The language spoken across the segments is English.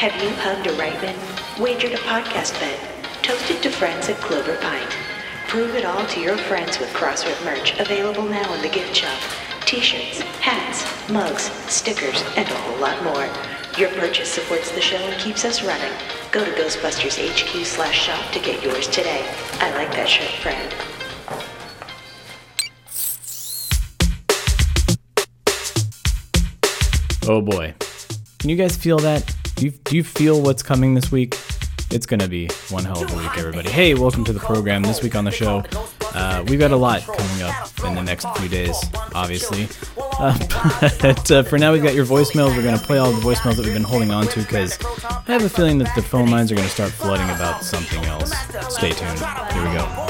Have you hugged a Reitman? Wagered a podcast bet? Toasted to friends at Clover Pint? Prove it all to your friends with Crossrip merch available now in the gift shop. T-shirts, hats, mugs, stickers, and a whole lot more. Your purchase supports the show and keeps us running. Go to Ghostbusters HQ slash shop to get yours today. I like that shirt, friend. Oh boy. Can you guys feel that? Do you, do you feel what's coming this week? It's going to be one hell of a week, everybody. Hey, welcome to the program. This week on the show, uh, we've got a lot coming up in the next few days, obviously. Uh, but uh, for now, we've got your voicemails. We're going to play all the voicemails that we've been holding on to because I have a feeling that the phone lines are going to start flooding about something else. Stay tuned. Here we go.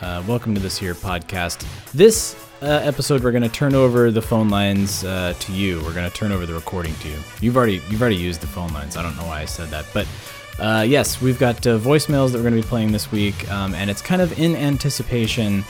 Uh, welcome to this here podcast. This uh, episode, we're going to turn over the phone lines uh, to you. We're going to turn over the recording to you. You've already you've already used the phone lines. I don't know why I said that, but uh, yes, we've got uh, voicemails that we're going to be playing this week, um, and it's kind of in anticipation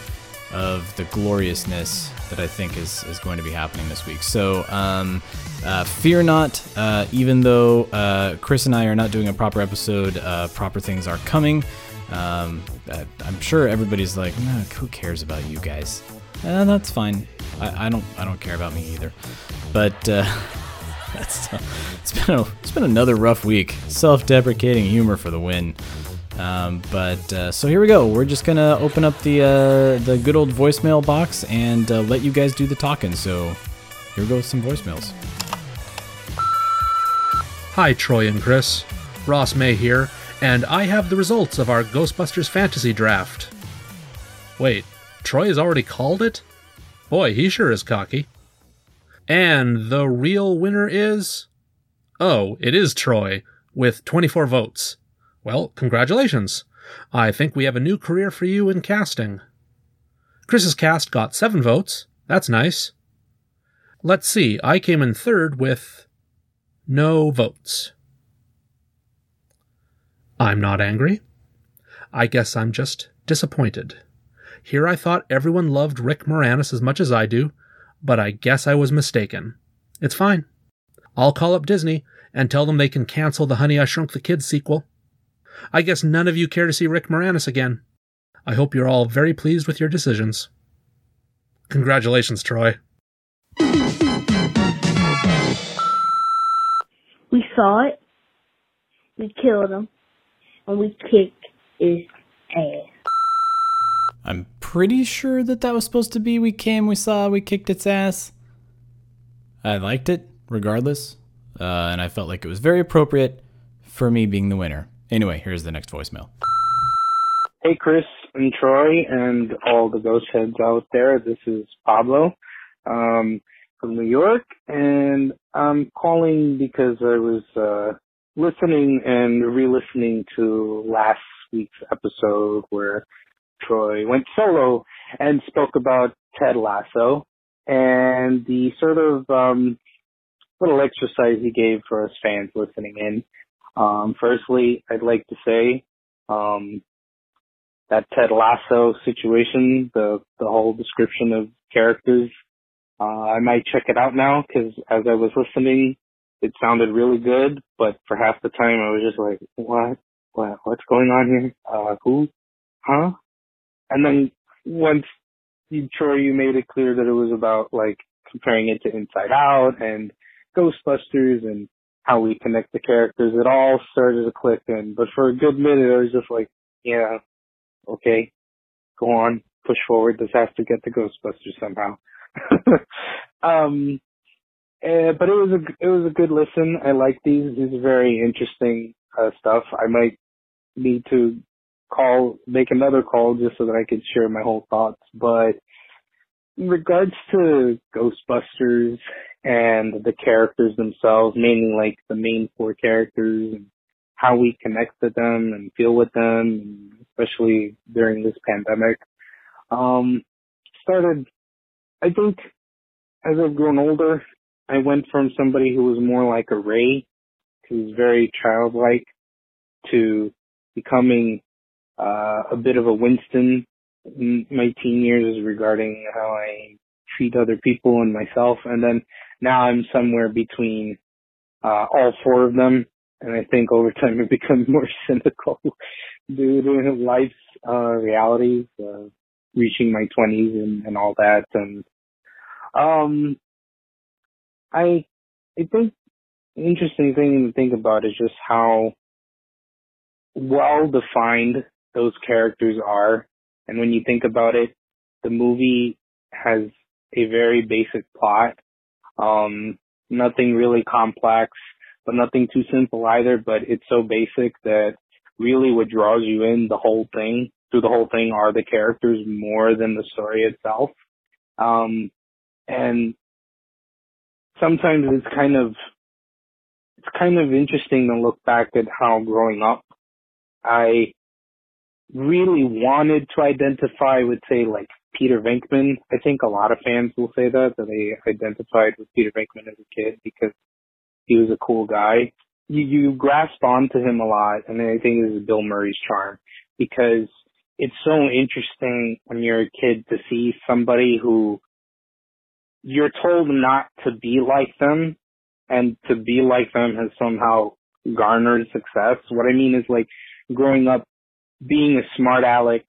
of the gloriousness that I think is, is going to be happening this week. So, um, uh, fear not, uh, even though uh, Chris and I are not doing a proper episode, uh, proper things are coming. Um, uh, I'm sure everybody's like, who cares about you guys? Uh, that's fine. I, I don't I don't care about me either. But uh, that's it's been a, it's been another rough week. Self-deprecating humor for the win. Um, but uh, so here we go. We're just gonna open up the uh, the good old voicemail box and uh, let you guys do the talking. So here goes some voicemails. Hi, Troy and Chris. Ross May here, and I have the results of our Ghostbusters Fantasy Draft. Wait, Troy has already called it? Boy, he sure is cocky. And the real winner is. Oh, it is Troy, with 24 votes. Well, congratulations. I think we have a new career for you in casting. Chris's cast got 7 votes. That's nice. Let's see, I came in third with no votes. I'm not angry. I guess I'm just disappointed. Here I thought everyone loved Rick Moranis as much as I do, but I guess I was mistaken. It's fine. I'll call up Disney and tell them they can cancel the Honey I Shrunk the Kids sequel. I guess none of you care to see Rick Moranis again. I hope you're all very pleased with your decisions. Congratulations, Troy. We saw it, we killed him, and we kicked his ass. I'm pretty sure that that was supposed to be we came, we saw, we kicked its ass. I liked it, regardless, uh, and I felt like it was very appropriate for me being the winner. Anyway, here's the next voicemail. Hey, Chris and Troy and all the ghost heads out there. This is Pablo um, from New York, and I'm calling because I was uh, listening and re-listening to last week's episode where Troy went solo and spoke about Ted Lasso and the sort of um, little exercise he gave for us fans listening in. Um, firstly, I'd like to say um, that Ted Lasso situation, the the whole description of characters. Uh, I might check it out now because as I was listening, it sounded really good, but for half the time I was just like, what, what, what's going on here? Uh, who, huh? And then once you, Troy, you made it clear that it was about like comparing it to Inside Out and Ghostbusters and how we connect the characters. It all started to click in, but for a good minute I was just like, yeah, okay, go on, push forward. This has to get to Ghostbusters somehow. um, uh, but it was a it was a good listen. I like these. These are very interesting uh, stuff. I might need to call, make another call just so that I can share my whole thoughts. But in regards to Ghostbusters and the characters themselves, mainly like the main four characters and how we connect to them and feel with them, especially during this pandemic. Um, started, I think, as I've grown older, I went from somebody who was more like a Ray, who's very childlike, to becoming uh, a bit of a Winston in my teen years regarding how I treat other people and myself, and then now I'm somewhere between uh, all four of them, and I think over time I've become more cynical due to life's uh, realities, uh, reaching my 20s and, and all that, and um, I I think interesting thing to think about is just how well defined those characters are. And when you think about it, the movie has a very basic plot. Um, nothing really complex, but nothing too simple either, but it's so basic that really what draws you in the whole thing, through the whole thing are the characters more than the story itself. Um, and sometimes it's kind of, it's kind of interesting to look back at how growing up, I really wanted to identify with say like Peter Venkman. I think a lot of fans will say that, that they identified with Peter Venkman as a kid because he was a cool guy. You, you grasp onto him a lot, and I think this is Bill Murray's charm because it's so interesting when you're a kid to see somebody who you're told not to be like them and to be like them has somehow garnered success. What I mean is like growing up being a smart aleck,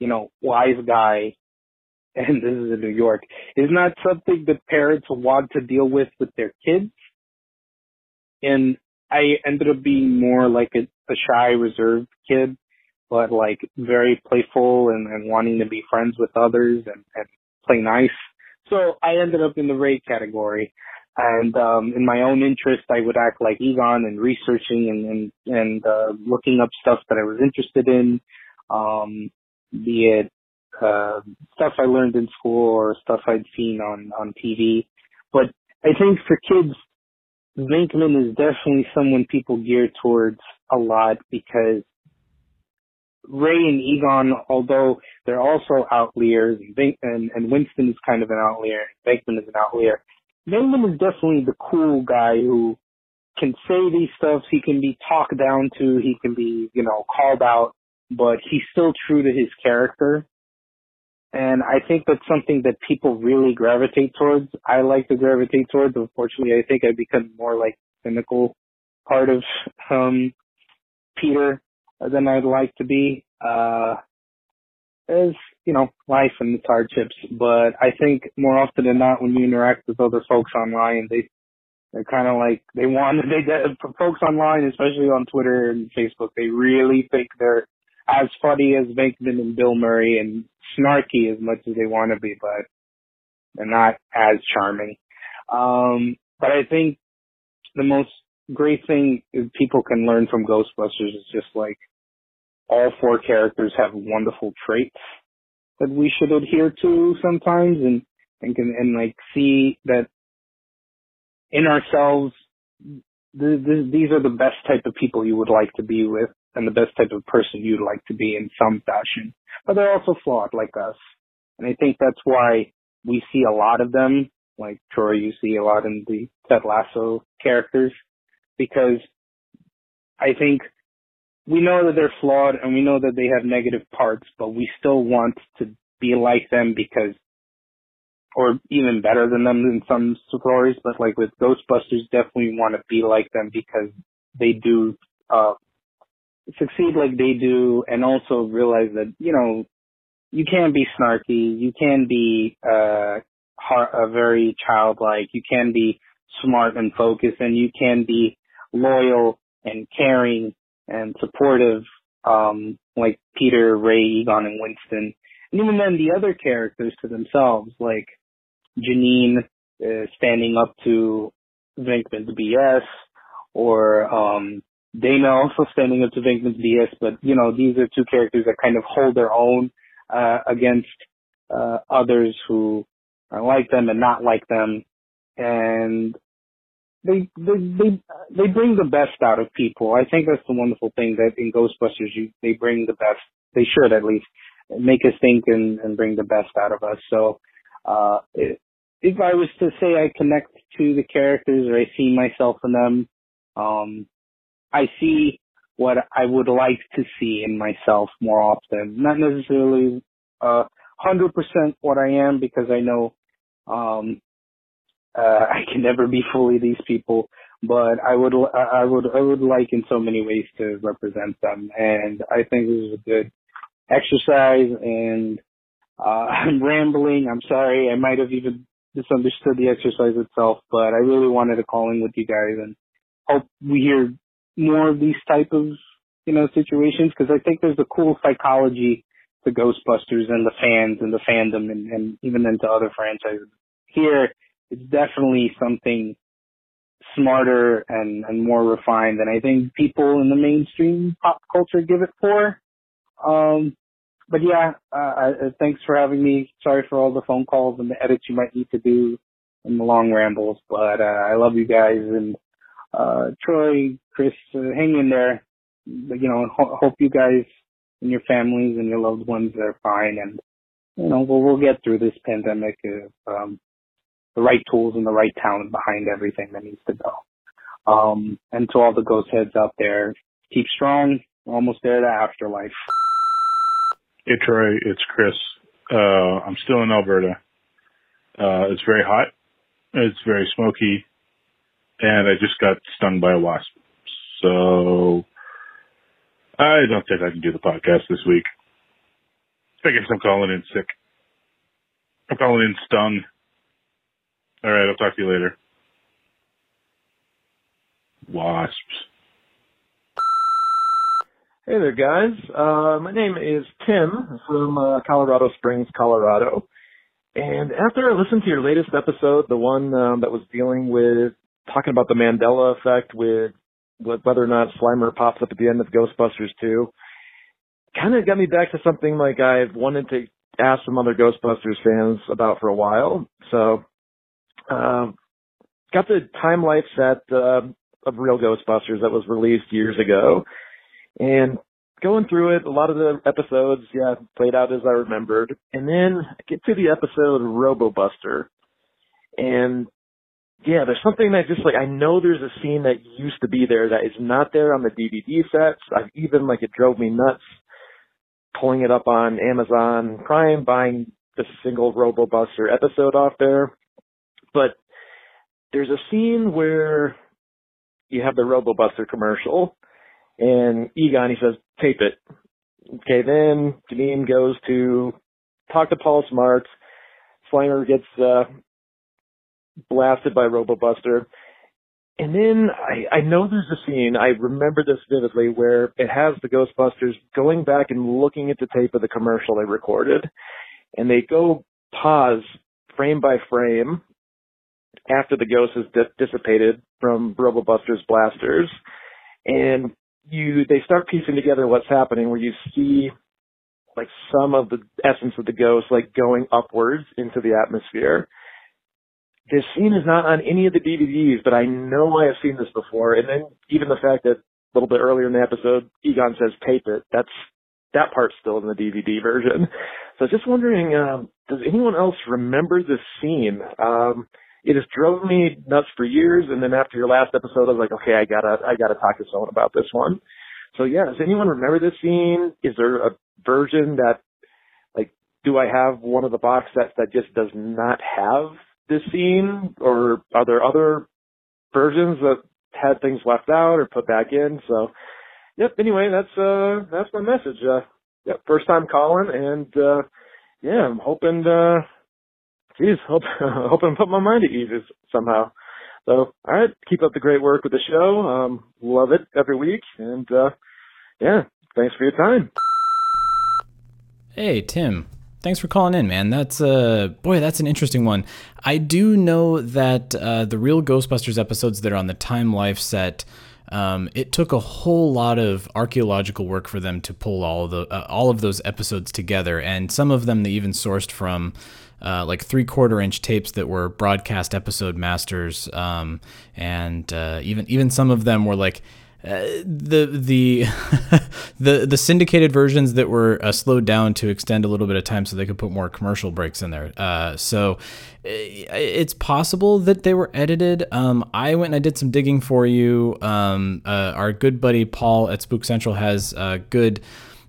you know, wise guy, and this is in New York, is not something that parents want to deal with with their kids. And I ended up being more like a, a shy, reserved kid, but like very playful and, and wanting to be friends with others and, and play nice. So I ended up in the Ray category. And um, in my own interest, I would act like Egon and researching and and, and uh, looking up stuff that I was interested in, um, be it uh, stuff I learned in school or stuff I'd seen on on TV. But I think for kids, Venkman is definitely someone people gear towards a lot because Ray and Egon, although they're also outliers, and, and Winston is kind of an outlier, Venkman is an outlier. Venkman is definitely the cool guy who can say these stuffs. He can be talked down to. He can be, you know, called out, but he's still true to his character. And I think that's something that people really gravitate towards. I like to gravitate towards. Unfortunately, I think I become more like cynical part of um Peter than I'd like to be. Uh, as you know, life and its hardships. But I think more often than not, when you interact with other folks online, they they're kind of like they want they for folks online, especially on Twitter and Facebook, they really think they're as funny as Venkman and Bill Murray and snarky as much as they want to be, but they're not as charming. Um, but I think the most great thing people can learn from Ghostbusters is just like all four characters have wonderful traits that we should adhere to sometimes and and can and like see that in ourselves th- th- these are the best type of people you would like to be with and the best type of person you'd like to be in some fashion. But they're also flawed like us. And i think that's why we see a lot of them like troy you see a lot in the ted lasso characters because i think we know that they're flawed and we know that they have negative parts, but we still want to be like them because, or even better than them in some stories, but like with Ghostbusters, definitely want to be like them because they do, uh, succeed like they do and also realize that, you know, you can be snarky, you can be, uh, heart, uh, very childlike, you can be smart and focused, and you can be loyal and caring and supportive, um, like Peter, Ray, Egon, and Winston. And even then, the other characters to themselves, like Janine uh, standing up to Venkman's BS, or um, Dana also standing up to Venkman's BS. But you know, these are two characters that kind of hold their own uh, against uh, others who are like them and not like them, and they they they they bring the best out of people. I think that's the wonderful thing that in Ghostbusters you they bring the best. They should at least make us think and, and bring the best out of us. So uh it, if I was to say I connect to the characters or I see myself in them, um I see what I would like to see in myself more often. Not necessarily uh hundred percent what I am because I know um uh I can never be fully these people, but I would I would I would like in so many ways to represent them and I think this is a good exercise and uh I'm rambling. I'm sorry. I might have even misunderstood the exercise itself, but I really wanted to call in with you guys and hope we hear more of these type of you know situations because I think there's a cool psychology to Ghostbusters and the fans and the fandom and, and even into other franchises. Here, it's definitely something smarter and, and more refined than I think people in the mainstream pop culture give it for. Um, but yeah, uh, thanks for having me. Sorry for all the phone calls and the edits you might need to do and the long rambles, but uh, I love you guys and uh, Troy, Chris, uh, hang in there. You know, ho- hope you guys and your families and your loved ones are fine, and you know, we'll we'll get through this pandemic. If, um, the right tools and the right talent behind everything that needs to go. Um, and to all the ghost heads out there, keep strong. We're almost there to afterlife. Hey Troy, it's Chris. Uh, I'm still in Alberta. Uh, it's very hot. It's very smoky and I just got stung by a wasp. So I don't think I can do the podcast this week. I guess I'm calling in sick. I'm calling in stung. All right, I'll talk to you later. Wasps. Hey there, guys. Uh, my name is Tim from uh, Colorado Springs, Colorado. And after I listened to your latest episode, the one um, that was dealing with talking about the Mandela effect with whether or not Slimer pops up at the end of Ghostbusters 2, kind of got me back to something like I've wanted to ask some other Ghostbusters fans about for a while. So, um, got the time life set uh, of Real Ghostbusters that was released years ago, and going through it, a lot of the episodes, yeah, played out as I remembered, and then I get to the episode Robobuster, and yeah, there's something that just like I know there's a scene that used to be there that is not there on the DVD sets. I've even like it drove me nuts pulling it up on Amazon Prime, buying the single RoboBuster episode off there. But there's a scene where you have the RoboBuster commercial, and Egon he says, "Tape it." Okay, then Janine goes to talk to Paul Smart. Slimer gets uh, blasted by Robobuster. And then I, I know there's a scene, I remember this vividly, where it has the Ghostbusters going back and looking at the tape of the commercial they recorded. And they go pause frame by frame after the ghost has di- dissipated from Robobuster's blasters. And you, they start piecing together what's happening where you see like some of the essence of the ghost like going upwards into the atmosphere this scene is not on any of the DVDs, but I know I have seen this before. And then even the fact that a little bit earlier in the episode, Egon says tape it. That's that part's still in the DVD version. So just wondering, um, does anyone else remember this scene? Um, it has drove me nuts for years. And then after your last episode, I was like, okay, I gotta, I gotta talk to someone about this one. So yeah, does anyone remember this scene? Is there a version that, like, do I have one of the box sets that just does not have this scene, or are there other versions that had things left out or put back in? So, yep. Anyway, that's uh that's my message. Uh, yep, first time calling, and uh yeah, I'm hoping. uh Geez, hope hoping to put my mind at ease somehow. So, all right, keep up the great work with the show. Um, love it every week, and uh yeah, thanks for your time. Hey, Tim. Thanks for calling in, man. That's uh boy, that's an interesting one. I do know that uh, the real Ghostbusters episodes that are on the Time Life set, um, it took a whole lot of archaeological work for them to pull all of the uh, all of those episodes together, and some of them they even sourced from uh, like three quarter inch tapes that were broadcast episode masters, um, and uh, even even some of them were like uh, the the the the syndicated versions that were uh, slowed down to extend a little bit of time so they could put more commercial breaks in there. Uh, so it's possible that they were edited. Um, I went and I did some digging for you. Um, uh, our good buddy Paul at Spook Central has a good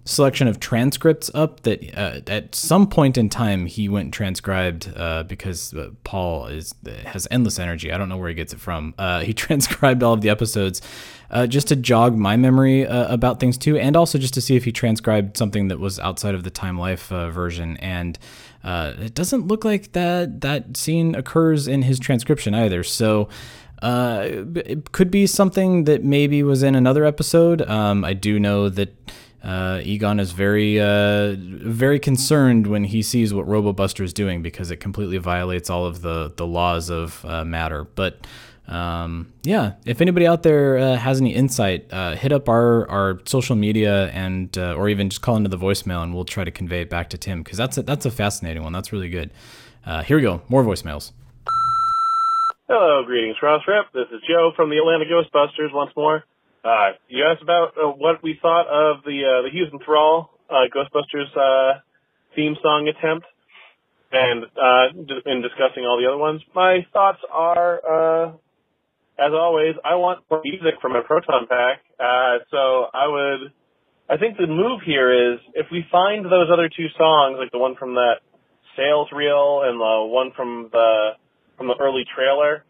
selection of transcripts up that uh, at some point in time he went transcribed uh, because uh, Paul is has endless energy. I don't know where he gets it from. Uh, he transcribed all of the episodes uh, just to jog my memory uh, about things too, and also just to see if he transcribed something that was outside of the Time Life version. And it doesn't look like that that scene occurs in his transcription either. So. It could be something that maybe was in another episode. Um, I do know that uh, Egon is very, uh, very concerned when he sees what RoboBuster is doing because it completely violates all of the the laws of uh, matter. But um, yeah, if anybody out there uh, has any insight, uh, hit up our our social media and uh, or even just call into the voicemail and we'll try to convey it back to Tim because that's a, that's a fascinating one. That's really good. here we go, more voicemails. Hello, greetings, Ross Rep. This is Joe from the Atlanta Ghostbusters once more. Uh, you asked about uh, what we thought of the uh, the Hughes and Thrall uh, Ghostbusters uh, theme song attempt, and uh, in discussing all the other ones, my thoughts are, uh, as always, I want more music from a proton pack. Uh, so I would, I think the move here is if we find those other two songs, like the one from that sales reel and the one from the from the early trailer,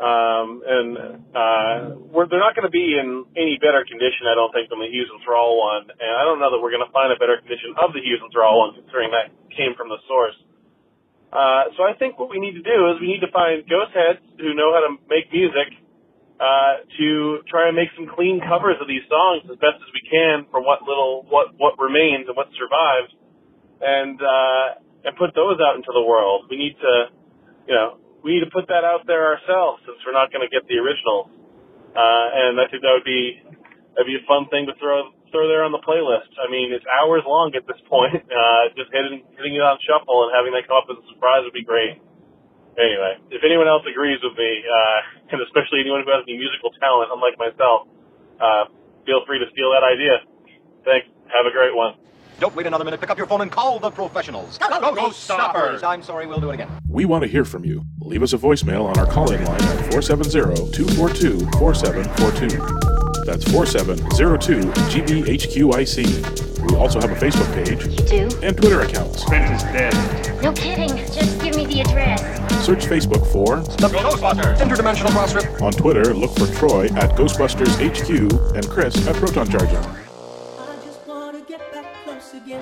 um, and uh, we're, they're not going to be in any better condition, I don't think, than the Hughes and Thrall one. And I don't know that we're going to find a better condition of the Hughes and Thrall one, considering that came from the source. Uh, so I think what we need to do is we need to find ghost heads who know how to make music uh, to try and make some clean covers of these songs as best as we can for what little what what remains and what survived, and uh, and put those out into the world. We need to, you know, we need to put that out there ourselves since we're not going to get the original. Uh, and I think that would be that'd be a fun thing to throw throw there on the playlist. I mean, it's hours long at this point. Uh, just hitting hitting it on shuffle and having that come up as a surprise would be great. Anyway, if anyone else agrees with me, uh, and especially anyone who has any musical talent, unlike myself, uh, feel free to steal that idea. Thanks. Have a great one. Don't wait another minute. Pick up your phone and call the professionals. Go, go, go, stoppers! I'm sorry, we'll do it again. We want to hear from you. Leave us a voicemail on our call-in line at 470-242-4742. That's 4702-GBHQIC. We also have a Facebook page. You do? And Twitter accounts. Spence is dead. No kidding. Just give me the address. Search Facebook for The Ghostbusters Interdimensional Cross Rip. On Twitter, look for Troy at Ghostbusters HQ and Chris at Proton Charger.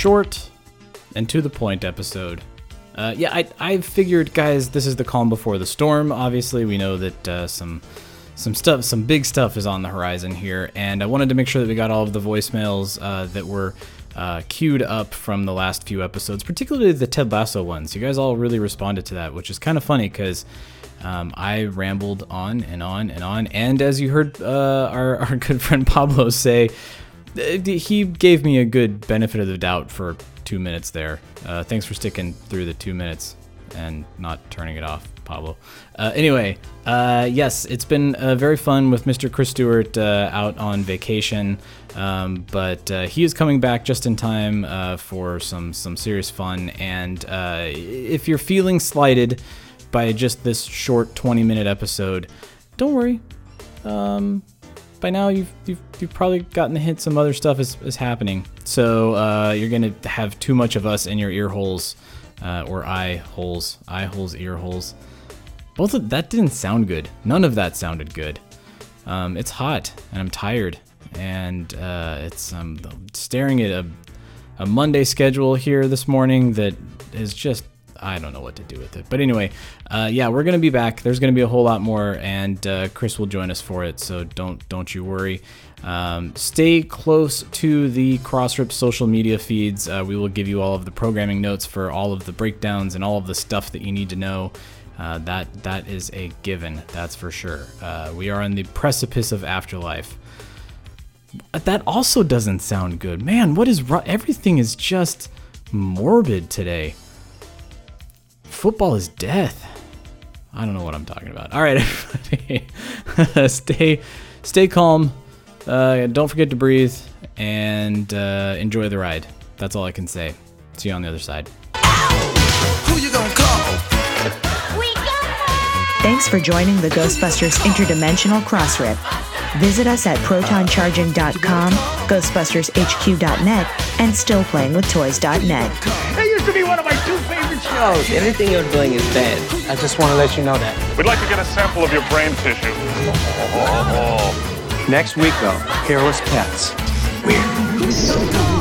Short and to the point episode. Uh, yeah, I, I figured, guys, this is the calm before the storm. Obviously, we know that uh, some some stuff, some big stuff is on the horizon here, and I wanted to make sure that we got all of the voicemails uh, that were uh, queued up from the last few episodes, particularly the Ted Lasso ones. You guys all really responded to that, which is kind of funny because. Um, I rambled on and on and on, and as you heard uh, our, our good friend Pablo say, he gave me a good benefit of the doubt for two minutes there. Uh, thanks for sticking through the two minutes and not turning it off, Pablo. Uh, anyway, uh, yes, it's been uh, very fun with Mr. Chris Stewart uh, out on vacation, um, but he is coming back just in time for some some serious fun. And if you're feeling slighted by just this short 20 minute episode, don't worry. Um, by now you've, you've, you've probably gotten the hint some other stuff is, is happening. So uh, you're going to have too much of us in your ear holes uh, or eye holes, eye holes, ear holes. Both of that didn't sound good. None of that sounded good. Um, it's hot and I'm tired and uh, it's I'm staring at a, a Monday schedule here this morning that is just I don't know what to do with it. But anyway, uh, yeah, we're gonna be back. There's gonna be a whole lot more, and uh, Chris will join us for it. So don't don't you worry. Um, stay close to the Crossrip social media feeds. Uh, we will give you all of the programming notes for all of the breakdowns and all of the stuff that you need to know. Uh, that that is a given. That's for sure. Uh, we are on the precipice of afterlife. That also doesn't sound good, man. What is ru- everything is just morbid today. Football is death. I don't know what I'm talking about. All right, everybody, stay stay calm. Uh, don't forget to breathe and uh, enjoy the ride. That's all I can say. See you on the other side. Thanks for joining the Ghostbusters Interdimensional Crossrip. Visit us at protoncharging.com, ghostbustershq.net, and stillplayingwithtoys.net. That favorite shows. Anything you're doing is bad. I just want to let you know that. We'd like to get a sample of your brain tissue. Next week, though, hairless pets. Weird.